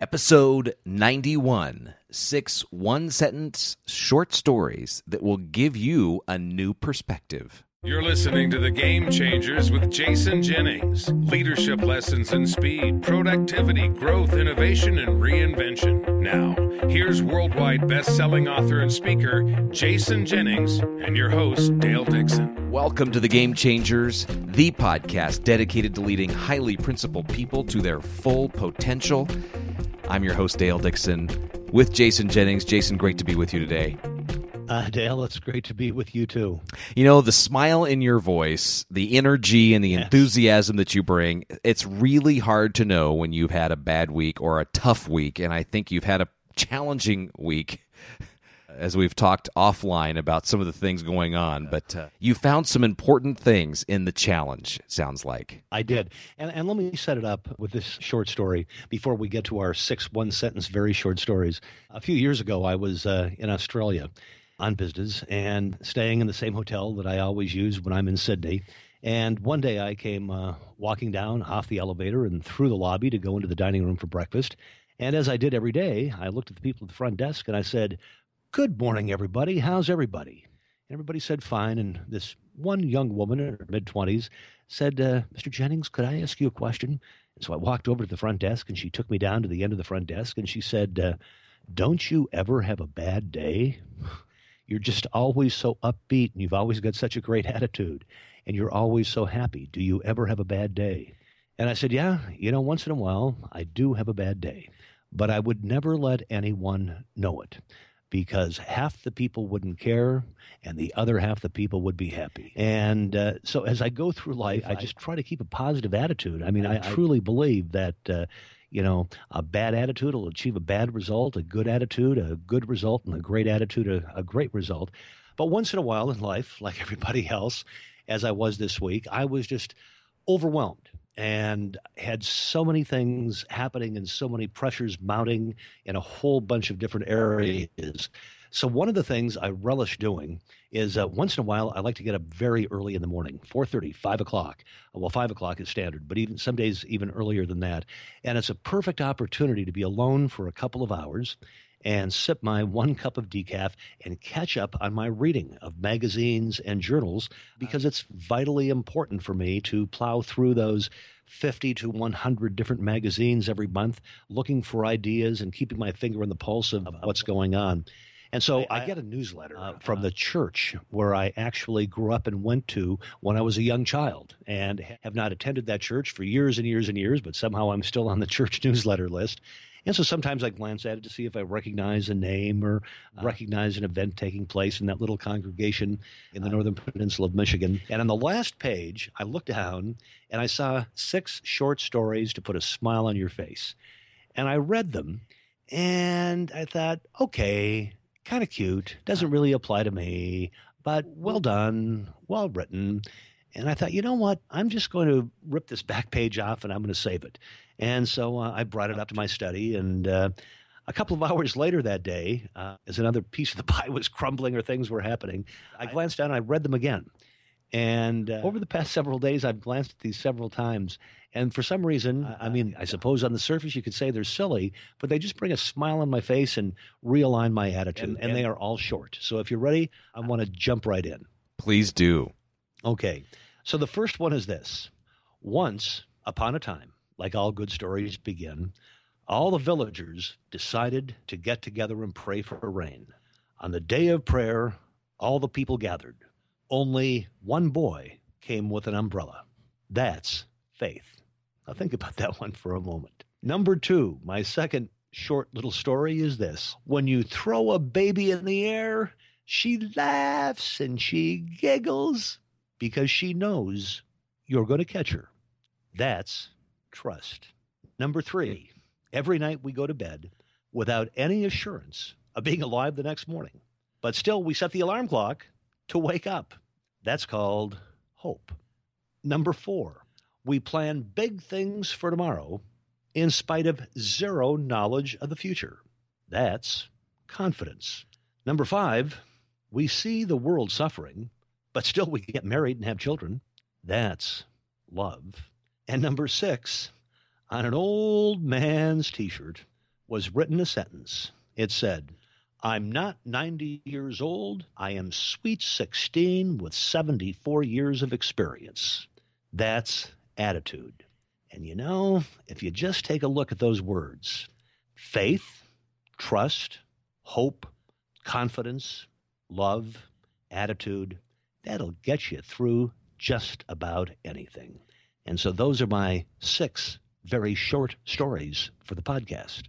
Episode 91 Six one sentence short stories that will give you a new perspective. You're listening to The Game Changers with Jason Jennings. Leadership lessons in speed, productivity, growth, innovation, and reinvention. Now, here's worldwide best-selling author and speaker Jason Jennings and your host Dale Dixon. Welcome to The Game Changers, the podcast dedicated to leading highly principled people to their full potential. I'm your host Dale Dixon with Jason Jennings. Jason, great to be with you today. Uh, Dale, it's great to be with you too. You know, the smile in your voice, the energy and the enthusiasm that you bring, it's really hard to know when you've had a bad week or a tough week. And I think you've had a challenging week as we've talked offline about some of the things going on. But uh, you found some important things in the challenge, sounds like. I did. And, and let me set it up with this short story before we get to our six one sentence, very short stories. A few years ago, I was uh, in Australia on business and staying in the same hotel that I always use when I'm in Sydney. And one day I came uh, walking down off the elevator and through the lobby to go into the dining room for breakfast. And as I did every day, I looked at the people at the front desk and I said, Good morning, everybody. How's everybody? And everybody said fine. And this one young woman in her mid 20s said, uh, Mr. Jennings, could I ask you a question? And so I walked over to the front desk and she took me down to the end of the front desk and she said, uh, Don't you ever have a bad day? You're just always so upbeat and you've always got such a great attitude and you're always so happy. Do you ever have a bad day? And I said, Yeah, you know, once in a while I do have a bad day, but I would never let anyone know it because half the people wouldn't care and the other half the people would be happy. And uh, so as I go through life, I just try to keep a positive attitude. I mean, I, truly believe that. Uh, you know, a bad attitude will achieve a bad result, a good attitude, a good result, and a great attitude, a, a great result. But once in a while in life, like everybody else, as I was this week, I was just overwhelmed and had so many things happening and so many pressures mounting in a whole bunch of different areas. So one of the things I relish doing is uh, once in a while I like to get up very early in the morning, 4:30, 5 o'clock. Well, 5 o'clock is standard, but even some days even earlier than that. And it's a perfect opportunity to be alone for a couple of hours and sip my one cup of decaf and catch up on my reading of magazines and journals because it's vitally important for me to plow through those 50 to 100 different magazines every month, looking for ideas and keeping my finger on the pulse of what's going on. And so I, get a newsletter uh, from the church where I actually grew up and went to when I was a young child and have not attended that church for years and years and years, but somehow I'm still on the church newsletter list. And so sometimes I glance at it to see if I recognize a name or uh-huh. recognize an event taking place in that little congregation in the uh-huh. northern peninsula of Michigan. And on the last page, I looked down and I saw six short stories to put a smile on your face. And I read them and I thought, okay, kind of cute, doesn't uh-huh. really apply to me, but well done, well written. And I thought, you know what? I'm just going to rip this back page off and I'm going to save it. And so uh, I brought it up to my study. And uh, a couple of hours later that day, uh, as another piece of the pie was crumbling or things were happening, I glanced down and I read them again. And uh, over the past several days, I've glanced at these several times. And for some reason, I mean, I suppose on the surface you could say they're silly, but they just bring a smile on my face and realign my attitude. And, they are all short. So if you're ready, I want to jump right in. Please do. Okay. So the first one is this Once upon a time, like all good stories begin, all the villagers decided to get together and pray for rain. On the day of prayer, all the people gathered. Only one boy came with an umbrella. That's faith. Now think about that one for a moment. Number two, my second short little story is this When you throw a baby in the air, she laughs and she giggles because she knows you're going to catch her. That's trust. Number three, every night we go to bed without any assurance of being alive the next morning. But still, we set the alarm clock to wake up. That's called hope. Number four, we plan big things for tomorrow in spite of zero knowledge of the future. That's confidence. Number five, we see the world suffering, but still we get married and have children. That's love. And number six, on an old man's t shirt, was written a sentence. It said, I'm not 90 years old. I am sweet 16 with 74 years of experience. That's attitude. And you know, if you just take a look at those words faith, trust, hope, confidence, love, attitude that'll get you through just about anything. And so those are my six very short stories for the podcast.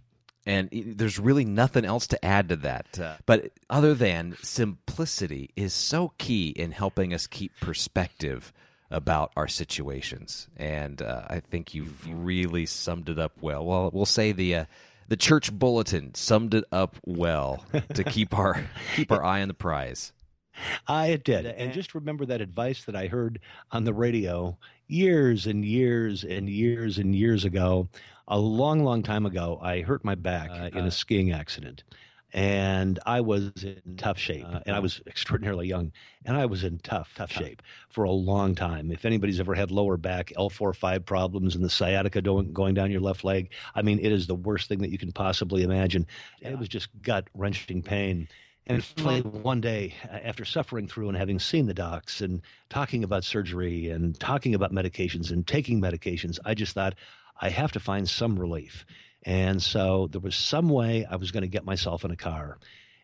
And there's really nothing else to add to that. Uh, but other than simplicity is so key in helping us keep perspective about our situations. And uh, I think you've really summed it up well. Well, we'll say the uh, the church bulletin summed it up well to keep our keep our eye on the prize. I did. And just remember that advice that I heard on the radio years and years and years and years ago. A long, long time ago, I hurt my back uh, in a skiing accident. And I was in tough shape, uh, and I was extraordinarily young, and I was in tough, tough shape for a long time. If anybody's ever had lower back L4-5 problems and the sciatica going down your left leg, I mean, it is the worst thing that you can possibly imagine. Yeah. It was just gut wrenching pain. And finally, one day, uh, after suffering through and having seen the docs and talking about surgery and talking about medications and taking medications, I just thought, I have to find some relief. And so there was some way I was going to get myself in a car.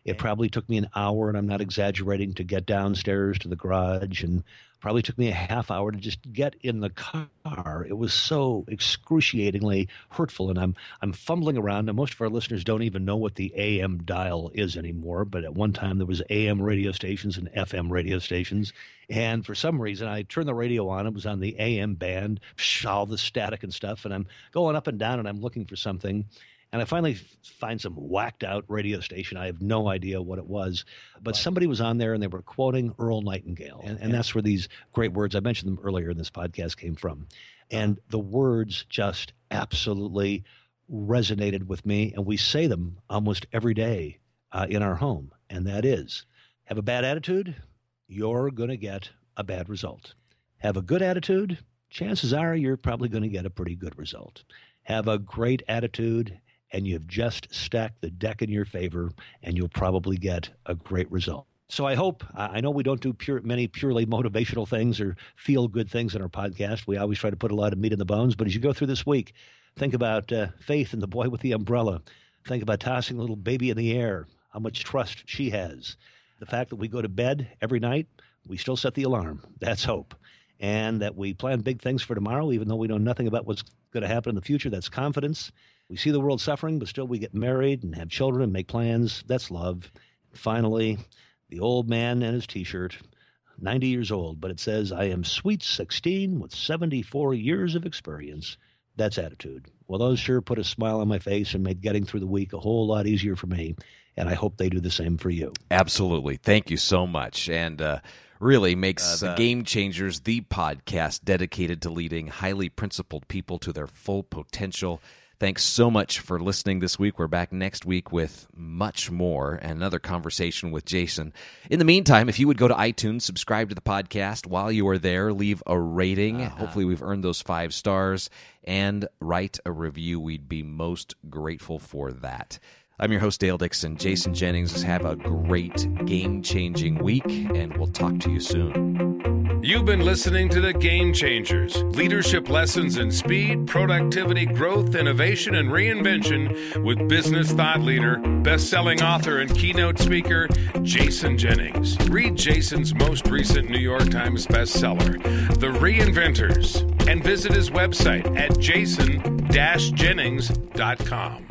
It probably took me an hour, and I'm not exaggerating, to get downstairs to the garage and Probably took me a half hour to just get in the car. It was so excruciatingly hurtful, and I'm I'm fumbling around. And most of our listeners don't even know what the AM dial is anymore. But at one time there was AM radio stations and FM radio stations, and for some reason I turned the radio on. It was on the AM band, all the static and stuff, and I'm going up and down, and I'm looking for something and I finally find some whacked out radio station. I have no idea what it was, but somebody was on there and they were quoting Earl Nightingale. And, and that's where these great words, I mentioned them earlier in this podcast, came from. And the words just absolutely resonated with me. And we say them almost every day uh, in our home. And that is have a bad attitude, you're going to get a bad result. Have a good attitude, chances are you're probably going to get a pretty good result. Have a great attitude, and you've just stacked the deck in your favor, and you'll probably get a great result. So I hope I know we don't do pure, many purely motivational things or feel good things in our podcast. We always try to put a lot of meat in the bones. But as you go through this week, think about uh, Faith and the boy with the umbrella. Think about tossing a little baby in the air. How much trust she has. The fact that we go to bed every night, we still set the alarm. That's hope. And that we plan big things for tomorrow, even though we know nothing about what's going to happen in the future. That's confidence. We see the world suffering, but still we get married and have children and make plans. That's love. Finally, the old man and his t shirt, 90 years old, but it says, I am sweet 16 with 74 years of experience. That's attitude. Well, those sure put a smile on my face and made getting through the week a whole lot easier for me. And I hope they do the same for you. Absolutely. Thank you so much. And, uh, really makes uh, Game Changers the podcast dedicated to leading highly principled people to their full potential. Thanks so much for listening this week. We're back next week with much more and another conversation with Jason. In the meantime, if you would go to iTunes, subscribe to the podcast while you are there, leave a rating. Uh-huh. Hopefully, we've earned those five stars and write a review. We'd be most grateful for that. I'm your host, Dale Dixon. Jason Jennings, have a great game changing week, and we'll talk to you soon. You've been listening to The Game Changers leadership lessons in speed, productivity, growth, innovation, and reinvention with business thought leader, best selling author, and keynote speaker, Jason Jennings. Read Jason's most recent New York Times bestseller, The Reinventors, and visit his website at jason jennings.com.